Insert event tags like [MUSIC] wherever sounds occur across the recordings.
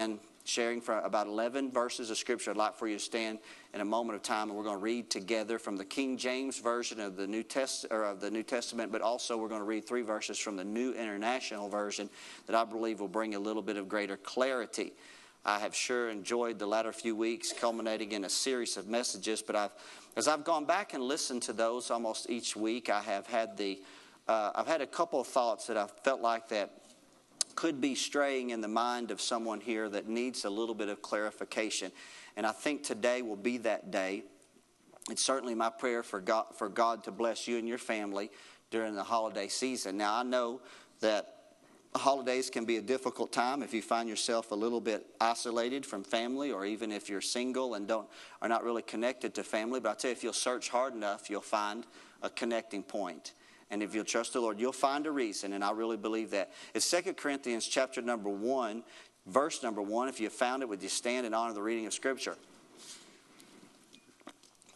and sharing from about 11 verses of scripture. I'd like for you to stand in a moment of time, and we're going to read together from the King James version of the New Test or of the New Testament, but also we're going to read three verses from the New International Version that I believe will bring a little bit of greater clarity. I have sure enjoyed the latter few weeks, culminating in a series of messages. But I've, as I've gone back and listened to those almost each week, I have had the, uh, I've had a couple of thoughts that I felt like that could be straying in the mind of someone here that needs a little bit of clarification. And I think today will be that day. It's certainly my prayer for God, for God to bless you and your family during the holiday season. Now, I know that holidays can be a difficult time if you find yourself a little bit isolated from family or even if you're single and don't are not really connected to family but i tell you if you'll search hard enough you'll find a connecting point and if you'll trust the Lord, you'll find a reason, and I really believe that. It's 2 Corinthians chapter number 1, verse number 1. If you found it, would you stand and honor the reading of Scripture?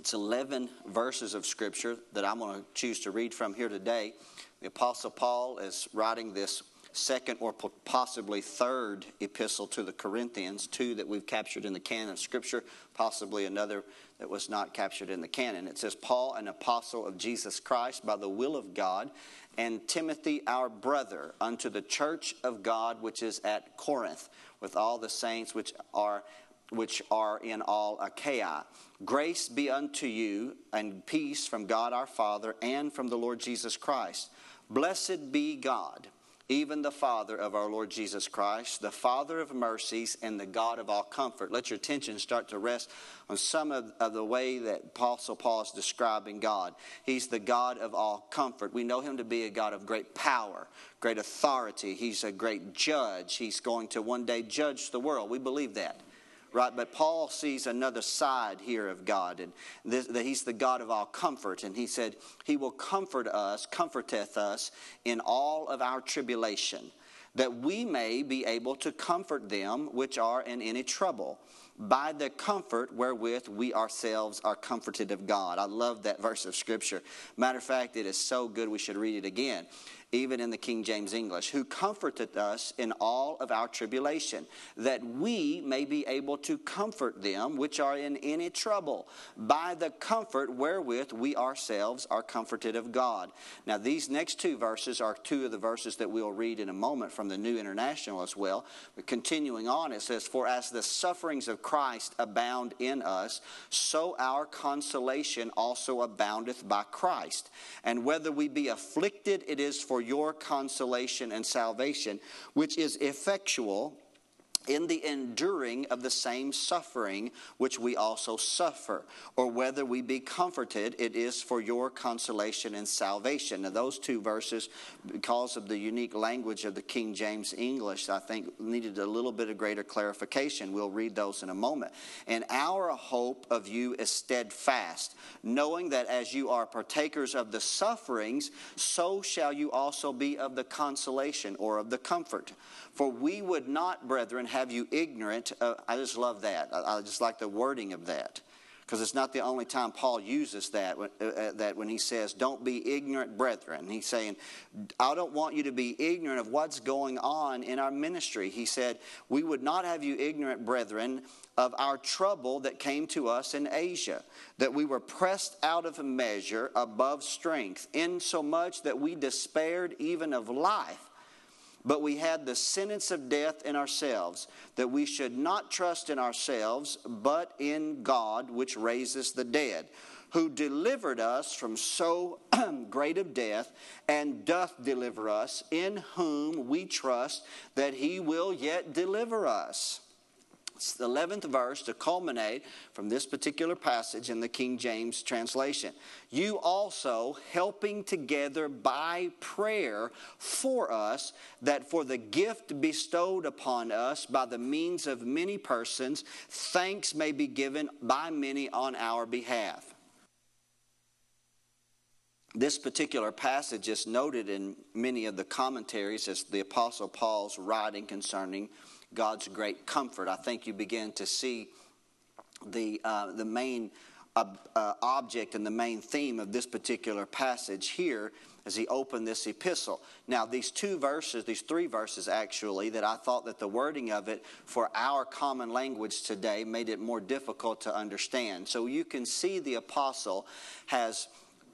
It's 11 verses of Scripture that I'm going to choose to read from here today. The Apostle Paul is writing this second or possibly third epistle to the Corinthians, two that we've captured in the canon of Scripture, possibly another that was not captured in the canon. It says, Paul, an apostle of Jesus Christ by the will of God, and Timothy, our brother, unto the church of God which is at Corinth, with all the saints which are which are in all Achaia. Grace be unto you and peace from God our Father and from the Lord Jesus Christ. Blessed be God even the Father of our Lord Jesus Christ, the Father of mercies and the God of all comfort. Let your attention start to rest on some of, of, the way that Apostle Paul is describing God. He's the God of all comfort. We know him to be a God of great power, great authority. He's a great judge. He's going to one day judge the world. We believe that right? But Paul sees another side here of God, and this, that He's the God of all comfort. And he said, He will comfort us, comforteth us in all of our tribulation, that we may be able to comfort them which are in any trouble by the comfort wherewith we ourselves are comforted of God. I love that verse of Scripture. Matter of fact, it is so good we should read it again even in the King James English, who comforted us in all of our tribulation, that we may be able to comfort them which are in any trouble, by the comfort wherewith we ourselves are comforted of God. Now, these next two verses are two of the verses that we'll read in a moment from the New International as well. But continuing on, it says, For as the sufferings of Christ abound in us, so our consolation also aboundeth by Christ. And whether we be afflicted, it is for for your consolation and salvation, which is effectual in the enduring of the same suffering which we also suffer, or whether we be comforted, it is for your consolation and salvation. Now, those two verses, because of the unique language of the King James English, I think needed a little bit of greater clarification. We'll read those in a moment. And our hope of you is steadfast, knowing that as you are partakers of the sufferings, so shall you also be of the consolation or of the comfort. For we would not, brethren, have you ignorant. Uh, I just love that. I, I, just like the wording of that. Because it's not the only time Paul uses that, uh, uh, that when he says, Don't be ignorant, brethren. He's saying, I don't want you to be ignorant of what's going on in our ministry. He said, We would not have you ignorant, brethren, of our trouble that came to us in Asia, that we were pressed out of measure above strength, insomuch that we despaired even of life. But we had the sentence of death in ourselves, that we should not trust in ourselves, but in God, which raises the dead, who delivered us from so [CLEARS THROAT] great of death, and doth deliver us, in whom we trust that he will yet deliver us. It's the 11th verse to culminate from this particular passage in the King James translation. You also helping together by prayer for us, that for the gift bestowed upon us by the means of many persons, thanks may be given by many on our behalf. This particular passage is noted in many of the commentaries as the Apostle Paul's writing concerning God's great comfort. I think you begin to see the, uh, the main uh, object and the main theme of this particular passage here as he opened this epistle. Now, these two verses, these three verses actually, that I thought that the wording of it for our common language today made it more difficult to understand. So you can see the apostle has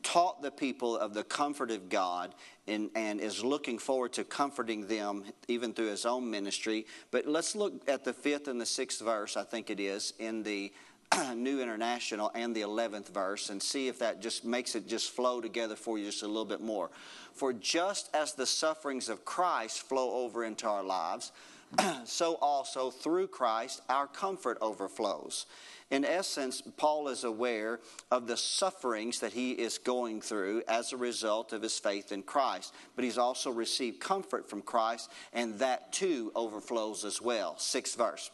taught the people of the comfort of God and, and, is looking forward to comforting them even through his own ministry. But let's look at the fifth and the sixth verse, I think it is, in the [CLEARS THROAT] New International and the 11th verse and see if that just makes it just flow together for you just a little bit more. For just as the sufferings of Christ flow over into our lives, [CLEARS THROAT] so also through Christ our comfort overflows. In essence, Paul is aware of the sufferings that he is going through as a result of his faith in Christ. But he's also received comfort from Christ, and that too overflows as well. Sixth verse.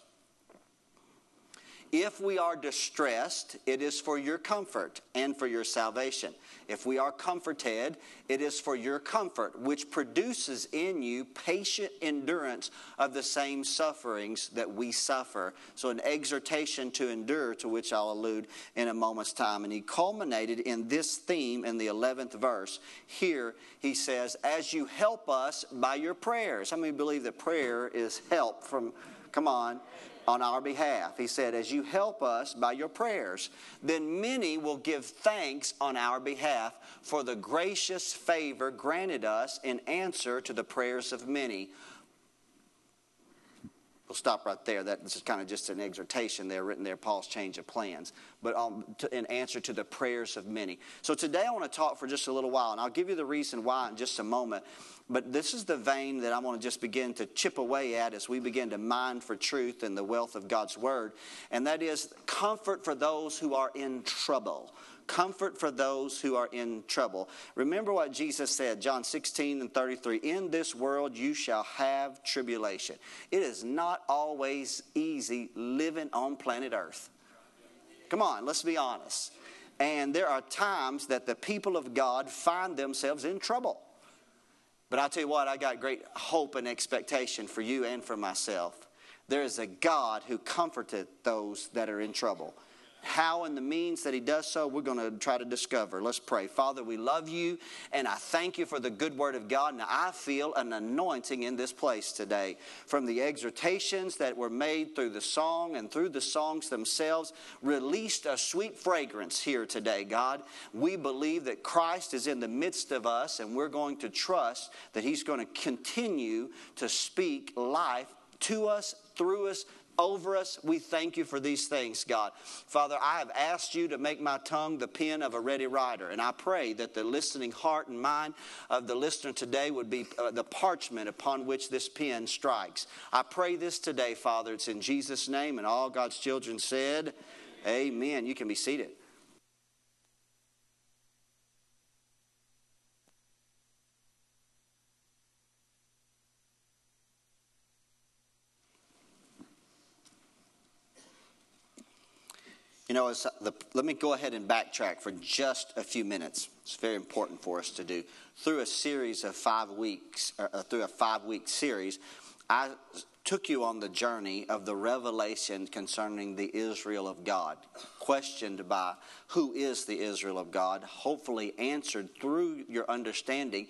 If we are distressed, it is for your comfort and for your salvation. If we are comforted, it is for your comfort, which produces in you patient endurance of the same sufferings that we suffer. So, an exhortation to endure, to which I'll allude in a moment's time. And he culminated in this theme in the 11th verse. Here he says, As you help us by your prayers. How many believe that prayer is help from, come on, on our behalf. He said, As you help us by your prayers, then many will give thanks on our behalf for the gracious favor granted us in answer to the prayers of many We'll stop right there. That this is kind of just an exhortation there, written there, Paul's change of plans, but um, to, in answer to the prayers of many. So today I want to talk for just a little while, and I'll give you the reason why in just a moment. But this is the vein that I want to just begin to chip away at as we begin to mine for truth and the wealth of God's Word, and that is comfort for those who are in trouble comfort for those who are in trouble. Remember what Jesus said, John 16 and 33 In this world you shall have tribulation. It is not always easy living on planet Earth. Come on, let's be honest. And there are times that the people of God find themselves in trouble. But I tell you what, I got great hope and expectation for you and for myself. There is a God who comforted those that are in trouble. How and the means that he does so, we're going to try to discover. Let's pray. Father, we love you, and I thank you for the good word of God. Now, I feel an anointing in this place today from the exhortations that were made through the song and through the songs themselves, released a sweet fragrance here today, God. We believe that Christ is in the midst of us, and we're going to trust that he's going to continue to speak life to us, through us, over us. We thank you for these things, God. Father, I have asked you to make my tongue the pen of a ready writer, and I pray that the listening heart and mind of the listener today would be uh, the parchment upon which this pen strikes. I pray this today, Father. It's in Jesus' name, and all God's children said, Amen. You can be seated. You know, the, let me go ahead and backtrack for just a few minutes. It's very important for us to do. Through a series of five weeks, uh, through a five week series, I took you on the journey of the revelation concerning the Israel of God, questioned by who is the Israel of God, hopefully answered through your understanding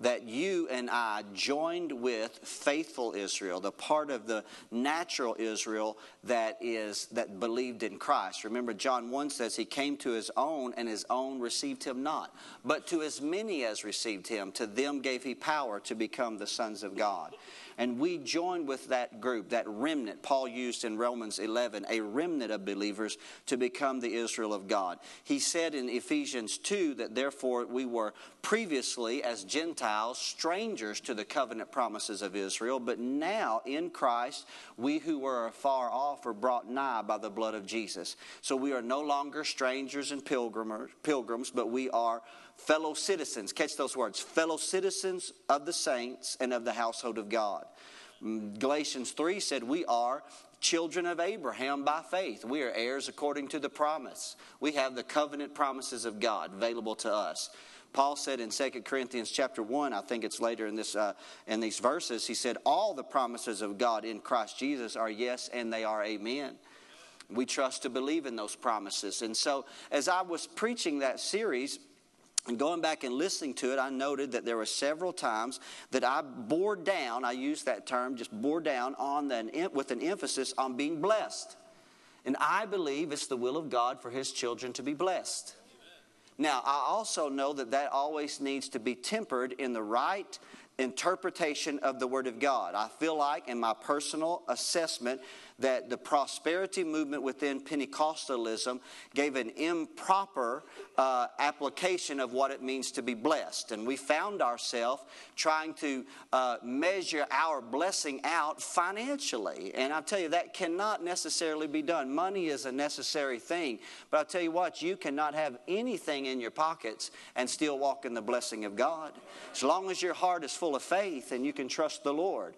that you and I joined with faithful Israel, the part of the natural Israel that is that believed in Christ. Remember John 1 says he came to his own and his own received him not. But to as many as received him, to them gave he power to become the sons of God. And we join with that group, that remnant Paul used in Romans 11, a remnant of believers to become the Israel of God. He said in Ephesians 2 that therefore we were previously, as Gentiles, strangers to the covenant promises of Israel, but now in Christ, we who were afar off are brought nigh by the blood of Jesus. So we are no longer strangers and pilgrims, but we are fellow citizens. Catch those words fellow citizens of the saints and of the household of God. Mm, Galatians 3 said, We are children of Abraham by faith. We are heirs according to the promise. We have the covenant promises of God available to us. Paul said in 2 Corinthians chapter 1, I think it's later in, this, uh, in these verses, he said, All the promises of God in Christ Jesus are yes and they are amen. We trust to believe in those promises. And so, as I was preaching that series, and going back and listening to it, I noted that there were several times that I bore down, I use that term, just bore down on the, with an emphasis on being blessed. And I believe it's the will of God for His children to be blessed. Now, I also know that that always needs to be tempered in the right interpretation of the Word of God. I feel like, in my personal assessment, that the prosperity movement within Pentecostalism gave an improper uh, application of what it means to be blessed. And we found ourselves trying to uh, measure our blessing out financially. And I tell you, that cannot necessarily be done. Money is a necessary thing. But I'll tell you what, you cannot have anything in your pockets and still walk in the blessing of God. As long as your heart is full of faith and you can trust the Lord.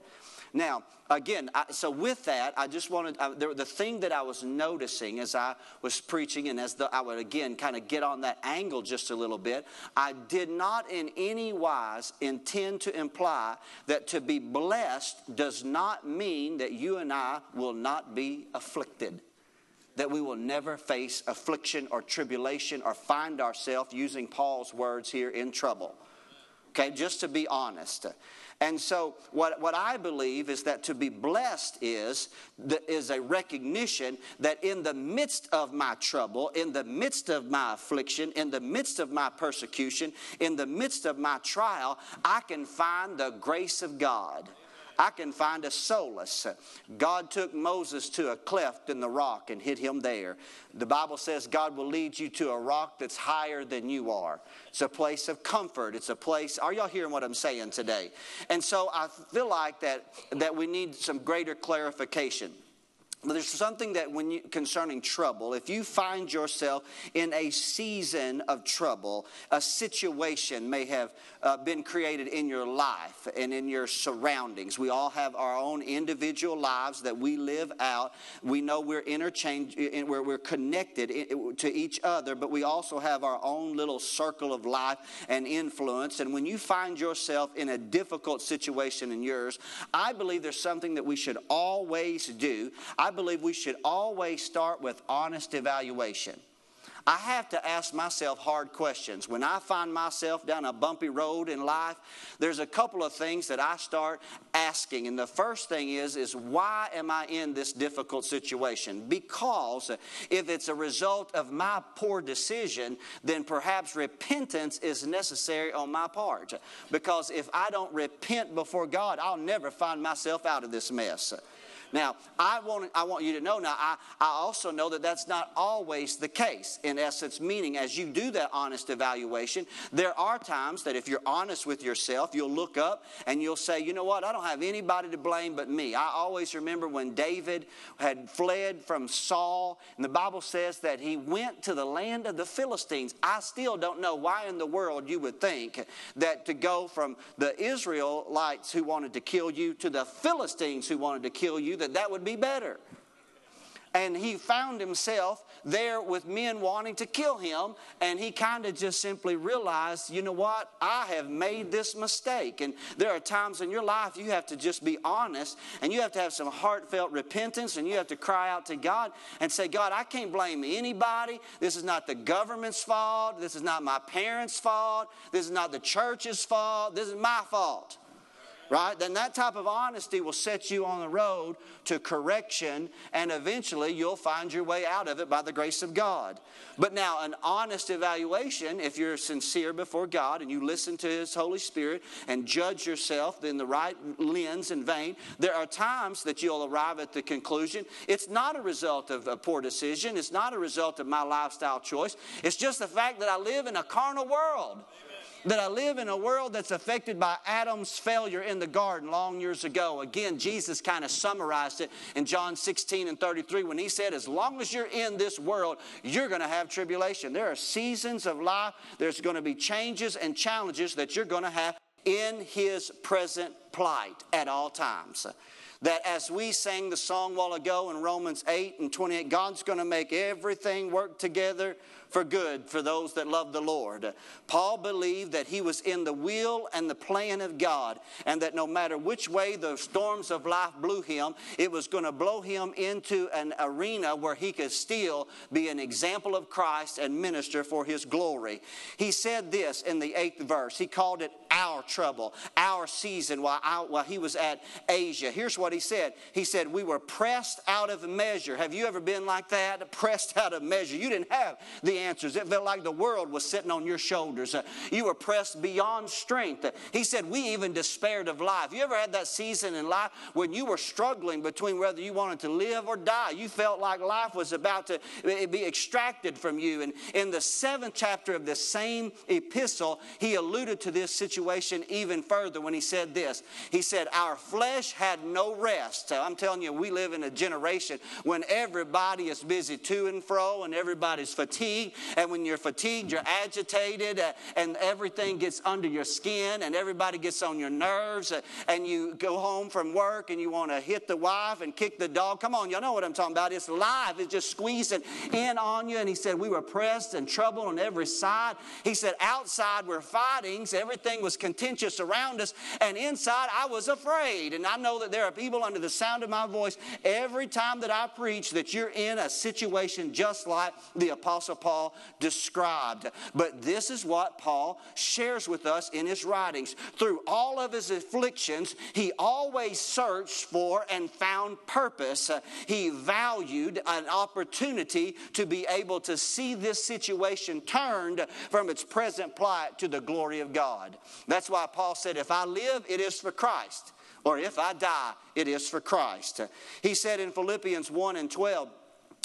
Now, again, I, so with that, I just wanted, uh, I, the, the, thing that I was noticing as I was preaching and as the, I would again kind of get on that angle just a little bit, I did not in any wise intend to imply that to be blessed does not mean that you and I will not be afflicted that we will never face affliction or tribulation or find ourselves, using Paul's words here, in trouble. Okay, just to be honest. And so, what, what I believe is that to be blessed is, is a recognition that in the midst of my trouble, in the midst of my affliction, in the midst of my persecution, in the midst of my trial, I can find the grace of God. I can find a solace. God took Moses to a cleft in the rock and hid him there. The Bible says God will lead you to a rock that's higher than you are. It's a place of comfort. It's a place. Are y'all hearing what I'm saying today? And so I feel like that that we need some greater clarification. There's something that when you concerning trouble, if you find yourself in a season of trouble, a situation may have uh, been created in your life and in your surroundings. We all have our own individual lives that we live out. We know we're interchanged, we're, we're connected to each other, but we also have our own little circle of life and influence. And when you find yourself in a difficult situation in yours, I believe there's something that we should always do. I believe we should always start with honest evaluation. I have to ask myself hard questions. When I find myself down a bumpy road in life, there's a couple of things that I start asking. And the first thing is is why am I in this difficult situation? Because if it's a result of my poor decision, then perhaps repentance is necessary on my part. Because if I don't repent before God, I'll never find myself out of this mess. Now, I want, I want you to know now, I, I also know that that's not always the case, in essence, meaning as you do that honest evaluation, there are times that if you're honest with yourself, you'll look up and you'll say, you know what, I don't have anybody to blame but me. I always remember when David had fled from Saul, and the Bible says that he went to the land of the Philistines. I still don't know why in the world you would think that to go from the Israelites who wanted to kill you to the Philistines who wanted to kill you, that that would be better. And he found himself there with men wanting to kill him, and he kind of just simply realized, you know what? I have made this mistake. And there are times in your life you have to just be honest, and you have to have some heartfelt repentance, and you have to cry out to God and say, God, I can't blame anybody. This is not the government's fault. This is not my parents' fault. This is not the church's fault. This is my fault right? Then that type of honesty will set you on the road to correction, and eventually you'll find your way out of it by the grace of God. But now, an honest evaluation, if you're sincere before God and you listen to His Holy Spirit and judge yourself in the right lens and vein, there are times that you'll arrive at the conclusion it's not a result of a poor decision, it's not a result of my lifestyle choice, it's just the fact that I live in a carnal world. That I live in a world that's affected by Adam's failure in the garden long years ago. Again, Jesus kind of summarized it in John 16 and 33 when he said, As long as you're in this world, you're going to have tribulation. There are seasons of life, there's going to be changes and challenges that you're going to have in his present plight at all times. that as we sang the song while ago in Romans 8 and 28, God's going to make everything work together for good for those that love the Lord. Paul believed that he was in the will and the plan of God, and that no matter which way the storms of life blew him, it was going to blow him into an arena where he could still be an example of Christ and minister for his glory. He said this in the eighth verse. He called it our trouble, our season while, I, while he was at Asia. Here's what he said He said, We were pressed out of measure. Have you ever been like that? [LAUGHS] Pressed out of measure. You didn't have the answers. It felt like the world was sitting on your shoulders. Uh, you were pressed beyond strength. He said, We even despaired of life. You ever had that season in life when you were struggling between whether you wanted to live or die? You felt like life was about to be extracted from you. And in the seventh chapter of this same epistle, he alluded to this situation even further when he said this. He said, Our flesh had no rest. I'm telling you, we live in a generation when everybody is busy to and fro and everybody's fatigued and when you're fatigued, you're agitated, uh, and everything gets under your skin, and everybody gets on your nerves, uh, and you go home from work and you want to hit the wife and kick the dog. Come on, y'all know what I'm talking about. It's life, it's just squeezing in on you. And he said, We were pressed and troubled on every side. He said, Outside we're fighting, so everything was contentious around us, and inside I was afraid. And I know that there are people under the sound of my voice every time that I preach that you're in a situation just like the Apostle Paul Paul described. But this is what Paul shares with us in his writings. Through all of his afflictions, he always searched for and found purpose. He valued an opportunity to be able to see this situation turned from its present plight to the glory of God. That's why Paul said, If I live, it is for Christ. Or if I die, it is for Christ. He said in Philippians 1 and 12,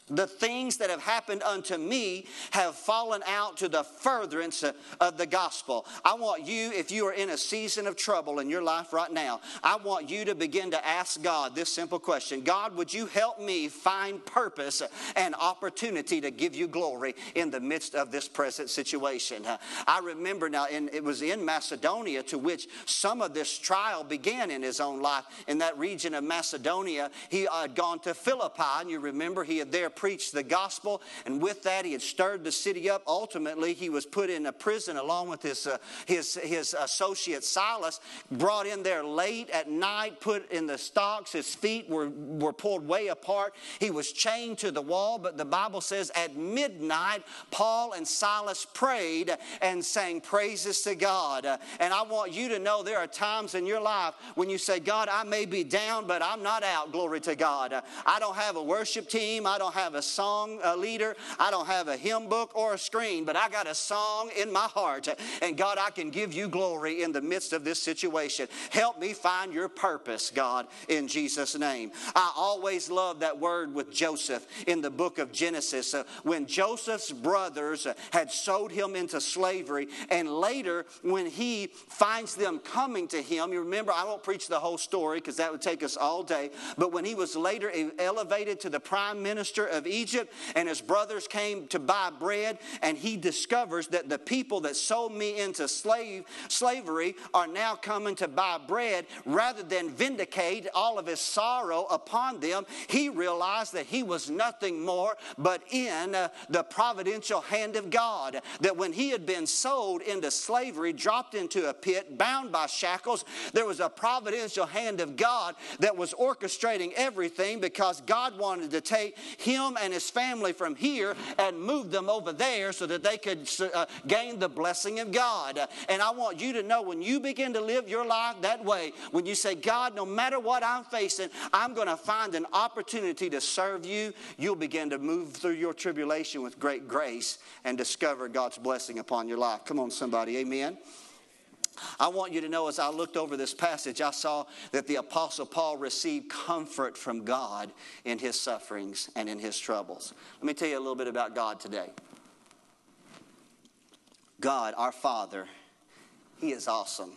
the things that have happened unto me have fallen out to the furtherance of the gospel. I want you, if you are in a season of trouble in your life right now, I want you to begin to ask God this simple question God, would you help me find purpose and opportunity to give you glory in the midst of this present situation? I remember now, in, it was in Macedonia to which some of this trial began in his own life. In that region of Macedonia, he had gone to Philippi, and you remember he had there preached the gospel, and with that, he had stirred the city up. Ultimately, he was put in a prison along with his, uh, his, his associate Silas, brought in there late at night, put in the stocks. His feet were, were pulled way apart. He was chained to the wall, but the Bible says at midnight, Paul and Silas prayed and sang praises to God. And I want you to know there are times in your life when you say, God, I may be down, but I'm not out. Glory to God. I don't have a worship team. I don't have have a song a leader. I don't have a hymn book or a screen, but I got a song in my heart. And God, I can give you glory in the midst of this situation. Help me find your purpose, God, in Jesus' name. I always love that word with Joseph in the book of Genesis. Uh, when Joseph's brothers had sold him into slavery, and later when he finds them coming to him, you remember, I won't preach the whole story because that would take us all day, but when he was later elevated to the prime minister of Egypt, and his brothers came to buy bread, and he discovers that the people that sold me into slave slavery are now coming to buy bread. Rather than vindicate all of his sorrow upon them, he realized that he was nothing more but in uh, the providential hand of God. That when he had been sold into slavery, dropped into a pit, bound by shackles, there was a providential hand of God that was orchestrating everything because God wanted to take him him and his family from here and move them over there so that they could uh, gain the blessing of God. And I want you to know when you begin to live your life that way, when you say, God, no matter what I'm facing, I'm going to find an opportunity to serve you, you'll begin to move through your tribulation with great grace and discover God's blessing upon your life. Come on, somebody. Amen. I want you to know as I looked over this passage, I saw that the Apostle Paul received comfort from God in his sufferings and in his troubles. Let me tell you a little bit about God today. God, our Father, He is awesome.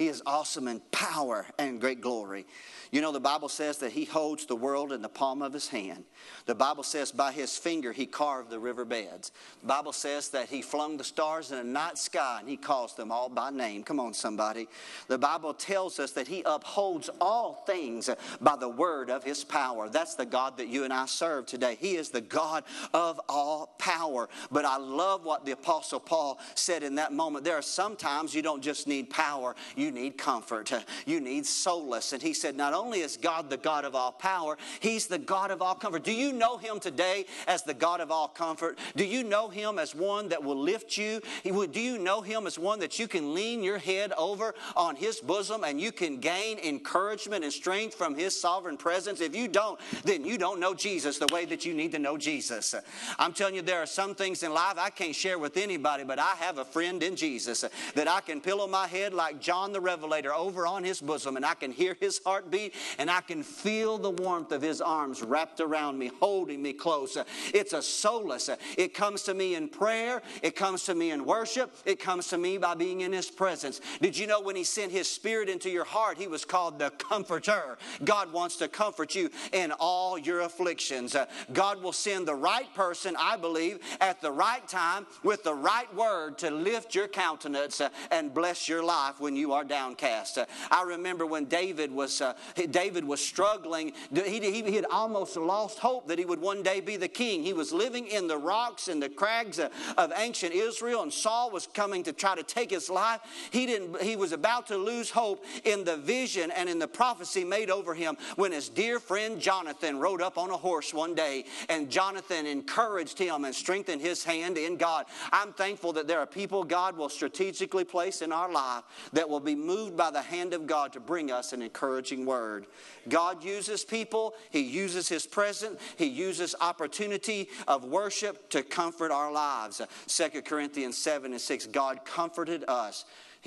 He is awesome in power and great glory. You know, the Bible says that he holds the world in the palm of his hand. The Bible says by his finger he carved the riverbeds. The Bible says that he flung the stars in the night sky and he calls them all by name. Come on, somebody. The Bible tells us that he upholds all things by the word of his power. That's the God that you and I serve today. He is the God of all power. But I love what the Apostle Paul said in that moment. There are sometimes you don't just need power, you need comfort, you need solace. And he said, not only is God the God of all power, He's the God of all comfort. Do you know Him today as the God of all comfort? Do you know Him as one that will lift you? Do you know Him as one that you can lean your head over on His bosom and you can gain encouragement and strength from His sovereign presence? If you don't, then you don't know Jesus the way that you need to know Jesus. I'm telling you, there are some things in life I can't share with anybody, but I have a friend in Jesus that I can pillow my head like John the Revelator over on His bosom and I can hear His heartbeat and I can feel the warmth of His arms wrapped around me, holding me close. It's a solace. It comes to me in prayer, it comes to me in worship, it comes to me by being in His presence. Did you know when He sent His Spirit into your heart, He was called the Comforter? God wants to comfort you in all your afflictions. God will send the right person, I believe, at the right time with the right word to lift your countenance and bless your life when you are downcast. I remember when David was uh, David was struggling. He, he, he, had almost lost hope that he would one day be the king. He was living in the rocks and the crags of, of ancient Israel, and Saul was coming to try to take his life. He, didn't, he was about to lose hope in the vision and in the prophecy made over him when his dear friend Jonathan rode up on a horse one day, and Jonathan encouraged him and strengthened his hand in God. I'm thankful that there are people God will strategically place in our life that will be moved by the hand of God to bring us an encouraging word. God uses people, He uses His presence, He uses opportunity of worship to comfort our lives. 2 Corinthians 7 and 6 God comforted us.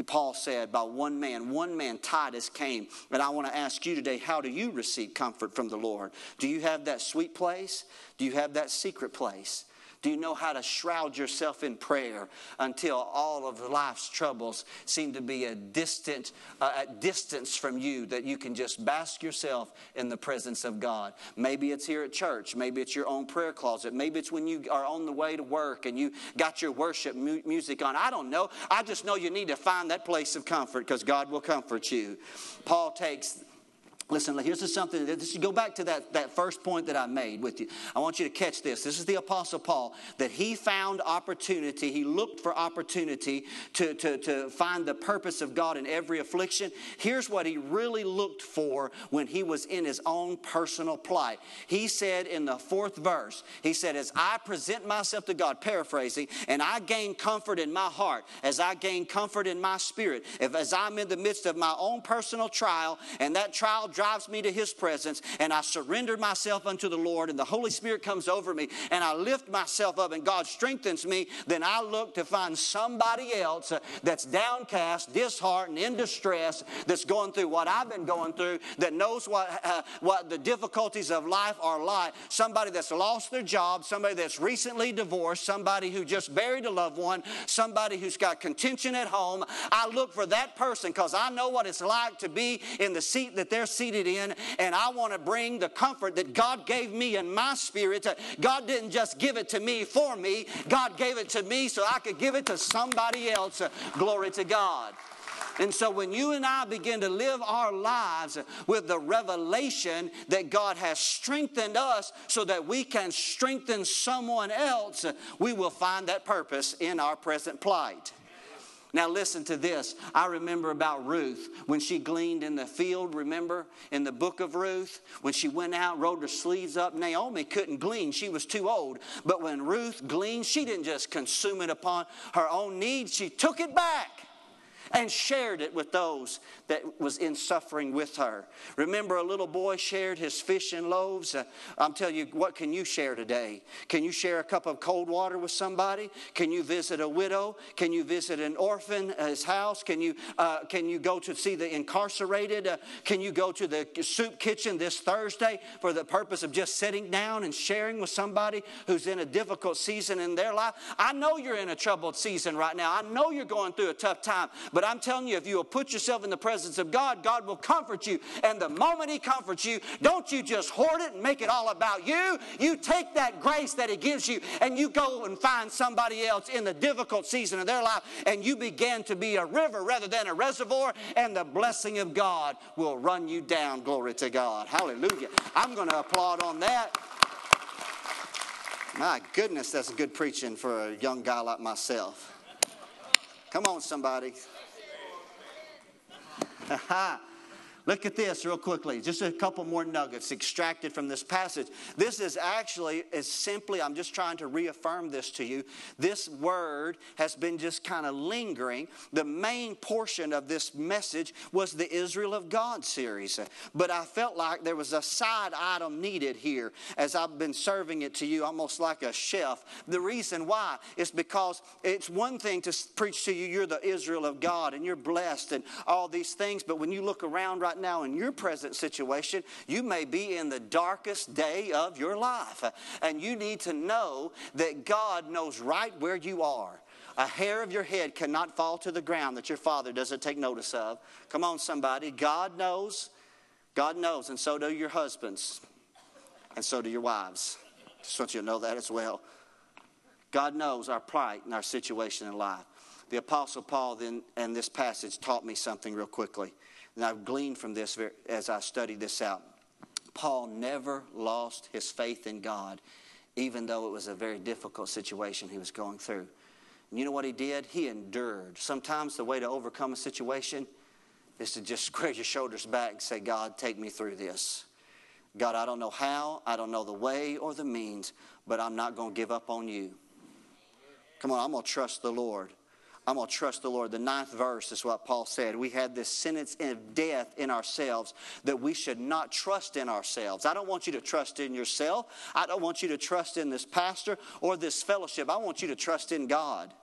Paul said, by one man, one man, Titus came. And I want to ask you today, how do you receive comfort from the Lord? Do you have that sweet place? Do you have that secret place? Do you know how to shroud yourself in prayer until all of life's troubles seem to be a distant, uh, at distance from you, that you can just bask yourself in the presence of God? Maybe it's here at church. Maybe it's your own prayer closet. Maybe it's when you are on the way to work and you got your worship mu- music on. I don't know. I just know you need to find that place of comfort because God will comfort you. Paul takes Listen, here's something. This, go back to that, that first point that I made with you. I want you to catch this. This is the Apostle Paul, that he found opportunity. He looked for opportunity to, to, to find the purpose of God in every affliction. Here's what he really looked for when he was in his own personal plight. He said in the fourth verse, he said, As I present myself to God, paraphrasing, and I gain comfort in my heart, as I gain comfort in my spirit, if as I'm in the midst of my own personal trial, and that trial drives me to His presence, and I surrender myself unto the Lord, and the Holy Spirit comes over me, and I lift myself up, and God strengthens me, then I look to find somebody else that's downcast, disheartened, in distress, that's going through what I've been going through, that knows what, uh, what the difficulties of life are like. Somebody that's lost their job, somebody that's recently divorced, somebody who just buried a loved one, somebody who's got contention at home. I look for that person because I know what it's like to be in the seat that they're seated in, and I want to bring the comfort that God gave me in my spirit. God didn't just give it to me for me, God gave it to me so I could give it to somebody else. Glory to God. And so when you and I begin to live our lives with the revelation that God has strengthened us so that we can strengthen someone else, we will find that purpose in our present plight. Now, listen to this. I remember about Ruth when she gleaned in the field. Remember in the book of Ruth when she went out, rolled her sleeves up. Naomi couldn't glean, she was too old. But when Ruth gleaned, she didn't just consume it upon her own needs, she took it back and shared it with those that was in suffering with her. Remember, a little boy shared his fish and loaves. Uh, I'm telling you, what can you share today? Can you share a cup of cold water with somebody? Can you visit a widow? Can you visit an orphan, uh, his house? Can you, uh, can you go to see the incarcerated? Uh, can you go to the soup kitchen this Thursday for the purpose of just sitting down and sharing with somebody who's in a difficult season in their life? I know you're in a troubled season right now. I know you're going through a tough time, but But I'm telling you, if you will put yourself in the presence of God, God will comfort you. And the moment He comforts you, don't you just hoard it and make it all about you. You take that grace that He gives you and you go and find somebody else in the difficult season of their life and you begin to be a river rather than a reservoir, and the blessing of God will run you down. Glory to God. Hallelujah. I'm going to applaud on that. My goodness, that's good preaching for a young guy like myself. Come on, somebody. Aha. Look at this real quickly. Just a couple more nuggets extracted from this passage. This is actually is simply I'm just trying to reaffirm this to you. This word has been just kind of lingering. The main portion of this message was the Israel of God series. But I felt like there was a side item needed here as I've been serving it to you almost like a chef. The reason why is because it's one thing to preach to you you're the Israel of God and you're blessed and all these things, but when you look around right right now in your present situation, you may be in the darkest day of your life. And you need to know that God knows right where you are. A hair of your head cannot fall to the ground that your father doesn't take notice of. Come on, somebody. God knows. God knows, and so do your husbands, and so do your wives. Just want you to know that as well. God knows our plight and our situation in life. The Apostle Paul then, and this passage taught me something real quickly. And I've gleaned from this as I studied this out. Paul never lost his faith in God, even though it was a very difficult situation he was going through. And you know what he did? He endured. Sometimes the way to overcome a situation is to just [LAUGHS] square your shoulders back and say, God, take me through this. God, I don't know how, I don't know the way or the means, but I'm not going to give up on you. Come on, I'm going to trust the Lord. I'm going to trust the Lord. The ninth verse is what Paul said. We had this sentence of death in ourselves that we should not trust in ourselves. I don't want you to trust in yourself. I don't want you to trust in this pastor or this fellowship. I want you to trust in God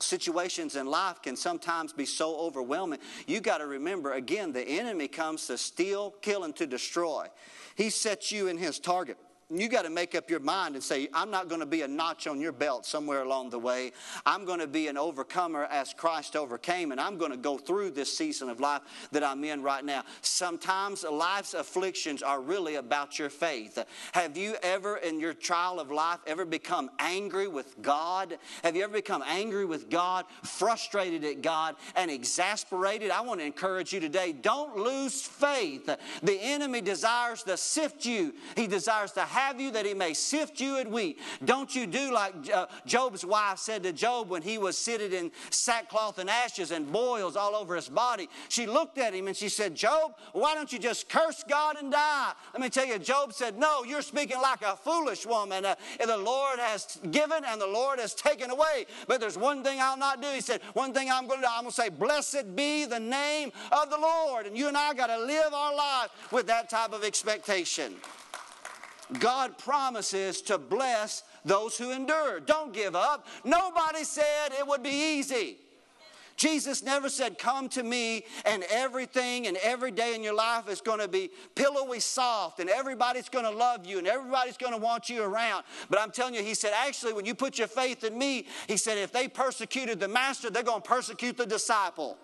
situations in life can sometimes be so overwhelming. You got to remember again, the enemy comes to steal, kill, and to destroy. He sets you in his target you got to make up your mind and say, I'm not going to be a notch on your belt somewhere along the way. I'm going to be an overcomer as Christ overcame, and I'm going to go through this season of life that I'm in right now. Sometimes life's afflictions are really about your faith. Have you ever, in your trial of life, ever become angry with God? Have you ever become angry with God, frustrated at God, and exasperated? I want to encourage you today don't lose faith. The enemy desires to sift you, he desires to have you that he may sift you at wheat. Don't you do like uh, Job's wife said to Job when he was seated in sackcloth and ashes and boils all over his body. She looked at him and she said, Job, why don't you just curse God and die? Let me tell you, Job said, No, you're speaking like a foolish woman. Uh, the Lord has given and the Lord has taken away. But there's one thing I'll not do. He said, One thing I'm going to do, I'm going to say, Blessed be the name of the Lord. And you and I got to live our life with that type of expectation. God promises to bless those who endure. Don't give up. Nobody said it would be easy. Jesus never said, Come to me, and everything and every day in your life is going to be pillowy soft, and everybody's going to love you, and everybody's going to want you around. But I'm telling you, He said, actually, when you put your faith in me, He said, if they persecuted the master, they're going to persecute the disciple.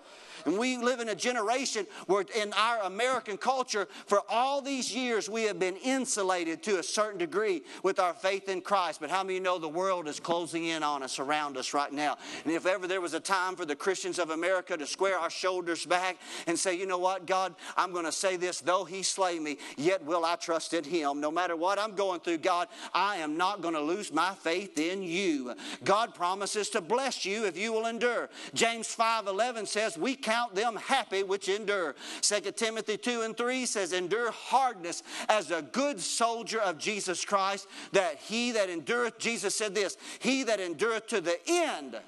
And we live in a generation where, in our American culture, for all these years, we have been insulated to a certain degree with our faith in Christ. But how many know the world is closing in on us, around us right now? And if ever there was a time for the Christians of America to square our shoulders back and say, you know what, God, I'm going to say this, though he slay me, yet will I trust in him. No matter what I'm going through, God, I am not going to lose my faith in you. God promises to bless you if you will endure. James 5:11 says, we can't count them happy which endure. 2 Timothy 2 and 3 says, Endure hardness as a good soldier of Jesus Christ, that he that endureth, Jesus said this, he that endureth to the end,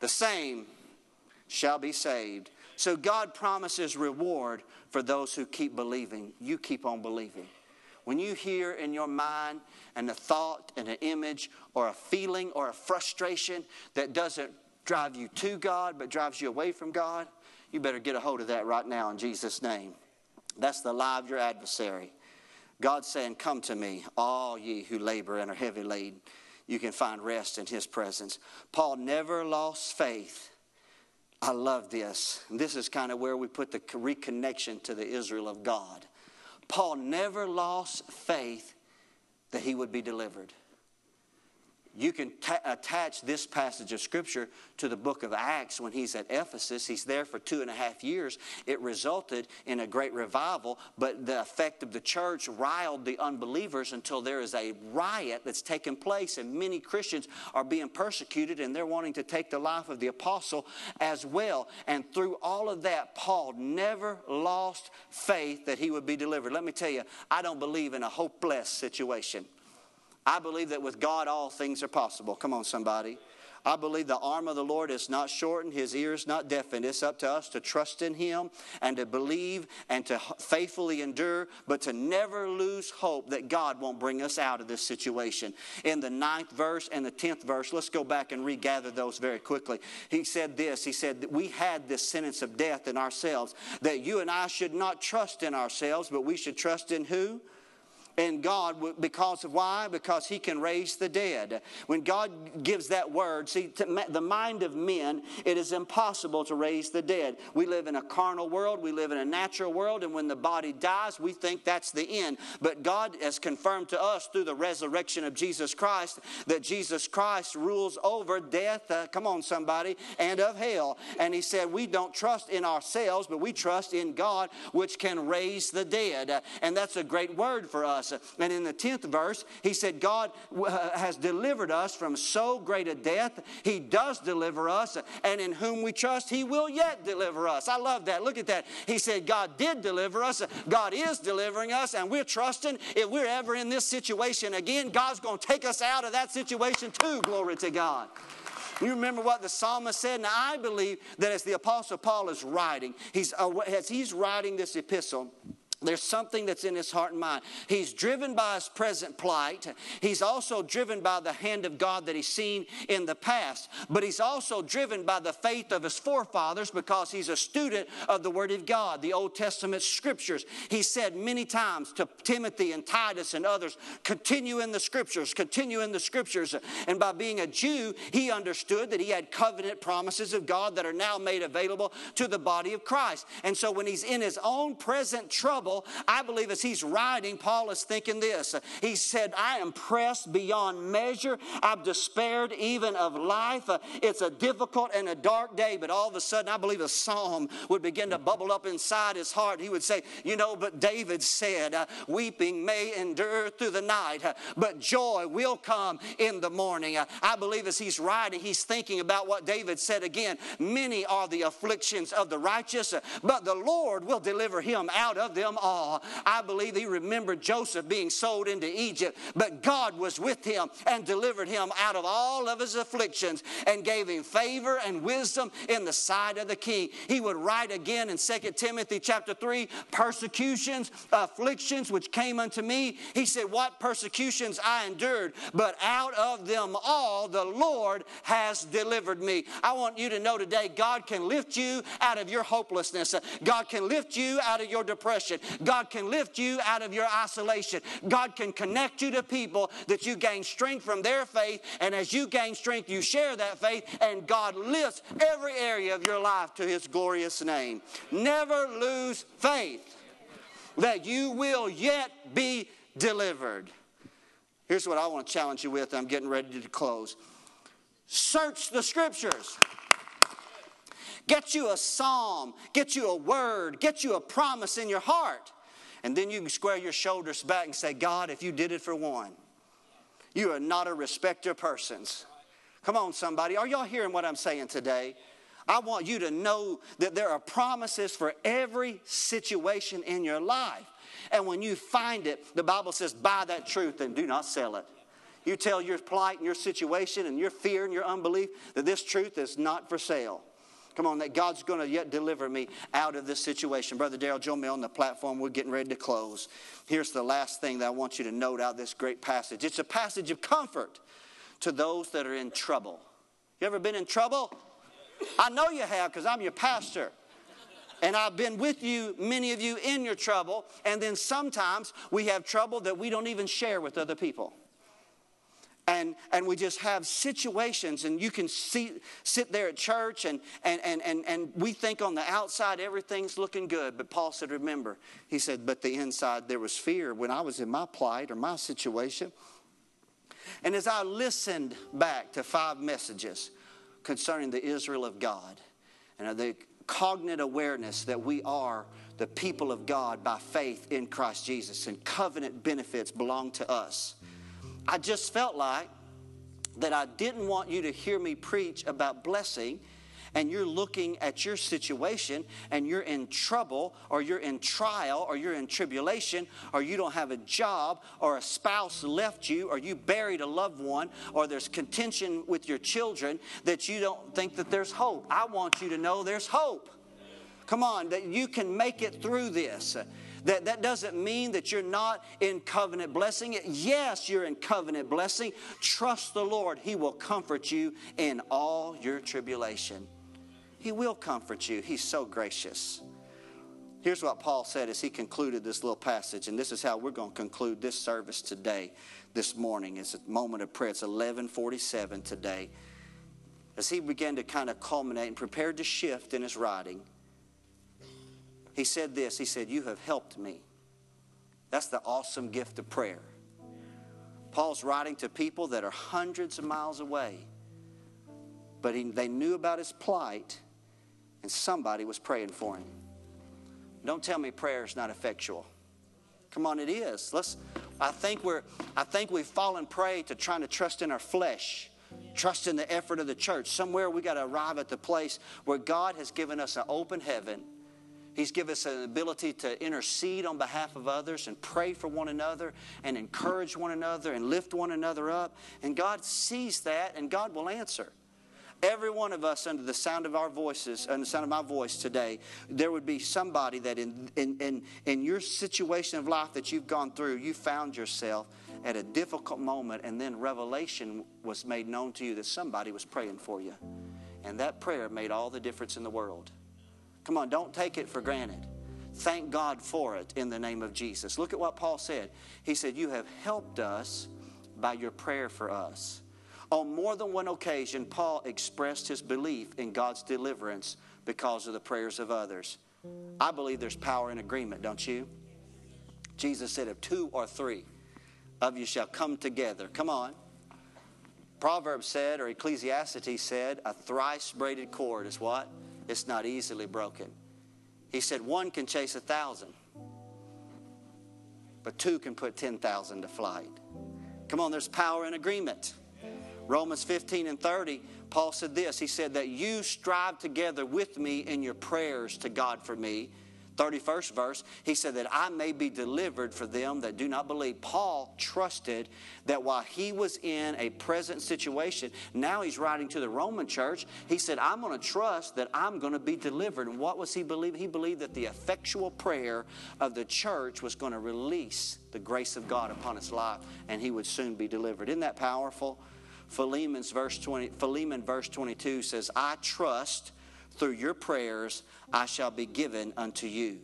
the same shall be saved. So God promises reward for those who keep believing. You keep on believing. When you hear in your mind and a thought and an image or a feeling or a frustration that doesn't drive you to God but drives you away from God, you better get a hold of that right now in Jesus' name. That's the lie of your adversary. God's saying, Come to me, all ye who labor and are heavy laden. You can find rest in his presence. Paul never lost faith. I love this. This is kind of where we put the reconnection to the Israel of God. Paul never lost faith that he would be delivered. You can ta- attach this passage of Scripture to the book of Acts when he's at Ephesus. He's there for two and a half years. It resulted in a great revival, but the effect of the church riled the unbelievers until there is a riot that's taken place, and many Christians are being persecuted and they're wanting to take the life of the apostle as well. And through all of that, Paul never lost faith that he would be delivered. Let me tell you, I don't believe in a hopeless situation. I believe that with God all things are possible. Come on, somebody. I believe the arm of the Lord is not shortened, his ears not deafened. It's up to us to trust in him and to believe and to faithfully endure, but to never lose hope that God won't bring us out of this situation. In the ninth verse and the tenth verse, let's go back and regather those very quickly. He said this He said, We had this sentence of death in ourselves, that you and I should not trust in ourselves, but we should trust in who? In God because of why? Because He can raise the dead. When God gives that word, see, to the mind of men, it is impossible to raise the dead. We live in a carnal world, we live in a natural world, and when the body dies, we think that's the end. But God has confirmed to us through the resurrection of Jesus Christ that Jesus Christ rules over death, uh, come on, somebody, and of hell. And He said, We don't trust in ourselves, but we trust in God, which can raise the dead. And that's a great word for us. And in the 10th verse, he said, God uh, has delivered us from so great a death. He does deliver us, and in whom we trust, He will yet deliver us. I love that. Look at that. He said, God did deliver us, God is delivering us, and we're trusting if we're ever in this situation again, God's going to take us out of that situation too. Glory to God. You remember what the psalmist said? Now, I believe that as the Apostle Paul is writing, he's, uh, as he's writing this epistle, there's something that's in his heart and mind. He's driven by his present plight. He's also driven by the hand of God that he's seen in the past. But he's also driven by the faith of his forefathers because he's a student of the Word of God, the Old Testament scriptures. He said many times to Timothy and Titus and others, continue in the scriptures, continue in the scriptures. And by being a Jew, he understood that he had covenant promises of God that are now made available to the body of Christ. And so when he's in his own present trouble, I believe as he's writing, Paul is thinking this. He said, I am pressed beyond measure. I've despaired even of life. It's a difficult and a dark day, but all of a sudden, I believe a psalm would begin to bubble up inside his heart. He would say, You know, but David said, uh, Weeping may endure through the night, uh, but joy will come in the morning. Uh, I believe as he's writing, he's thinking about what David said again. Many are the afflictions of the righteous, but the Lord will deliver him out of them I believe he remembered Joseph being sold into Egypt, but God was with him and delivered him out of all of his afflictions and gave him favor and wisdom in the sight of the king. He would write again in 2 Timothy chapter 3 persecutions, afflictions which came unto me. He said, What persecutions I endured, but out of them all the Lord has delivered me. I want you to know today God can lift you out of your hopelessness, God can lift you out of your depression. God can lift you out of your isolation. God can connect you to people that you gain strength from their faith. And as you gain strength, you share that faith, and God lifts every area of your life to His glorious name. Never lose faith that you will yet be delivered. Here's what I want to challenge you with. I'm getting ready to close. Search the scriptures. Get you a psalm, get you a word, get you a promise in your heart. And then you can square your shoulders back and say, God, if you did it for one, you are not a respecter of persons. Come on, somebody. Are y'all hearing what I'm saying today? I want you to know that there are promises for every situation in your life. And when you find it, the Bible says, buy that truth and do not sell it. You tell your plight and your situation and your fear and your unbelief that this truth is not for sale. Come on, that God's going to yet deliver me out of this situation. Brother Daryl, join me on the platform. We're getting ready to close. Here's the last thing that I want you to note out this great passage it's a passage of comfort to those that are in trouble. You ever been in trouble? I know you have because I'm your pastor. And I've been with you, many of you, in your trouble. And then sometimes we have trouble that we don't even share with other people. And, and we just have situations, and you can see, sit there at church, and, and, and, and, and we think on the outside everything's looking good. But Paul said, Remember, he said, but the inside there was fear when I was in my plight or my situation. And as I listened back to five messages concerning the Israel of God and the cognate awareness that we are the people of God by faith in Christ Jesus and covenant benefits belong to us. I just felt like that I didn't want you to hear me preach about blessing and you're looking at your situation and you're in trouble or you're in trial or you're in tribulation or you don't have a job or a spouse left you or you buried a loved one or there's contention with your children that you don't think that there's hope. I want you to know there's hope. Come on, that you can make it through this. That, that doesn't mean that you're not in covenant blessing. Yes, you're in covenant blessing. Trust the Lord. He will comfort you in all your tribulation. He will comfort you. He's so gracious. Here's what Paul said as he concluded this little passage, and this is how we're going to conclude this service today, this morning. It's a moment of prayer. It's 1147 today. As he began to kind of culminate and prepared to shift in his writing, he said this He said, You have helped me. That's the awesome gift of prayer. Paul's writing to people that are hundreds of miles away, but he, they knew about his plight and somebody was praying for him. Don't tell me prayer is not effectual. Come on, it is. Let's. I think we're. I think we've fallen prey to trying to trust in our flesh, trust in the effort of the church. Somewhere we got to arrive at the place where God has given us an open heaven. He's given us an ability to intercede on behalf of others and pray for one another and encourage one another and lift one another up. And God sees that and God will answer. Every one of us, under the sound of our voices, under the sound of my voice today, there would be somebody that in, in, in, in your situation of life that you've gone through, you found yourself at a difficult moment, and then revelation was made known to you that somebody was praying for you. And that prayer made all the difference in the world. Come on, don't take it for granted. Thank God for it in the name of Jesus. Look at what Paul said. He said, You have helped us by your prayer for us. On more than one occasion, Paul expressed his belief in God's deliverance because of the prayers of others. I believe there's power in agreement, don't you? Jesus said, If two or three of you shall come together, come on. Proverbs said, or Ecclesiastes said, a thrice braided cord is what? It's not easily broken. He said, one can chase a thousand, but two can put 10,000 to flight. Come on, there's power in agreement. Romans 15 and 30, Paul said this. He said that you strive together with me in your prayers to God for me. 31st verse, he said that I may be delivered for them that do not believe. Paul trusted that while he was in a present situation, now he's writing to the Roman church. He said, I'm going to trust that I'm going to be delivered. And what was he believing? He believed that the effectual prayer of the church was going to release the grace of God upon his life and he would soon be delivered. Isn't that powerful? Philemon's verse 20, Philemon verse 22 says, I trust through your prayers I shall be given unto you.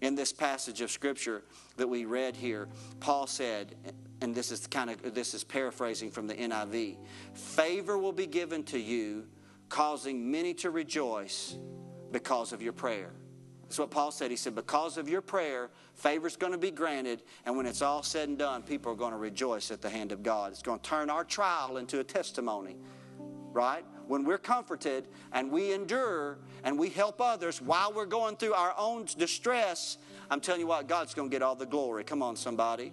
In this passage of scripture that we read here, Paul said, and this is kind of this is paraphrasing from the NIV, favor will be given to you, causing many to rejoice because of your prayer. That's what Paul said. He said, Because of your prayer, favor's going to be granted, and when it's all said and done, people are going to rejoice at the hand of God. It's going to turn our trial into a testimony, right? When we're comforted and we endure and we help others while we're going through our own distress, I'm telling you what, God's going to get all the glory. Come on, somebody.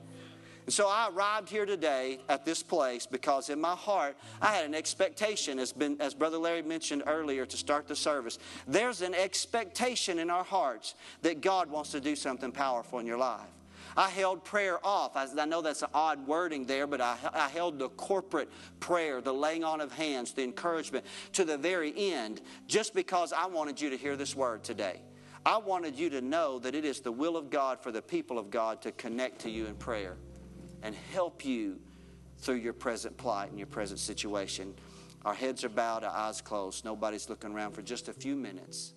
And so I arrived here today at this place because in my heart I had an expectation, as, been, as Brother Larry mentioned earlier to start the service. There's an expectation in our hearts that God wants to do something powerful in your life. I held prayer off. I, I know that's an odd wording there, but I, I held the corporate prayer, the laying on of hands, the encouragement to the very end, just because I wanted you to hear this word today. I wanted you to know that it is the will of God for the people of God to connect to you in prayer and help you through your present plight and your present situation. Our heads are bowed, our eyes closed. Nobody's looking around for just a few minutes.